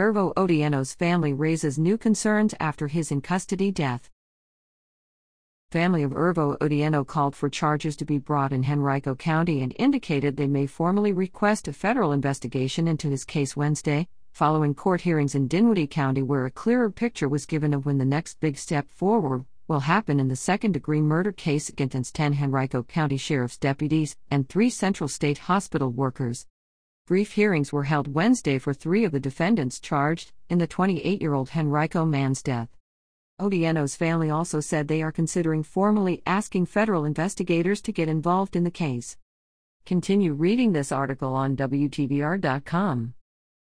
Irvo Otieno's family raises new concerns after his in custody death. Family of Ervo Odieno called for charges to be brought in Henrico County and indicated they may formally request a federal investigation into his case Wednesday, following court hearings in Dinwiddie County where a clearer picture was given of when the next big step forward will happen in the second degree murder case against 10 Henrico County Sheriff's deputies and three Central State Hospital workers. Brief hearings were held Wednesday for three of the defendants charged in the 28 year old Henrico man's death. Otieno's family also said they are considering formally asking federal investigators to get involved in the case. Continue reading this article on WTVR.com.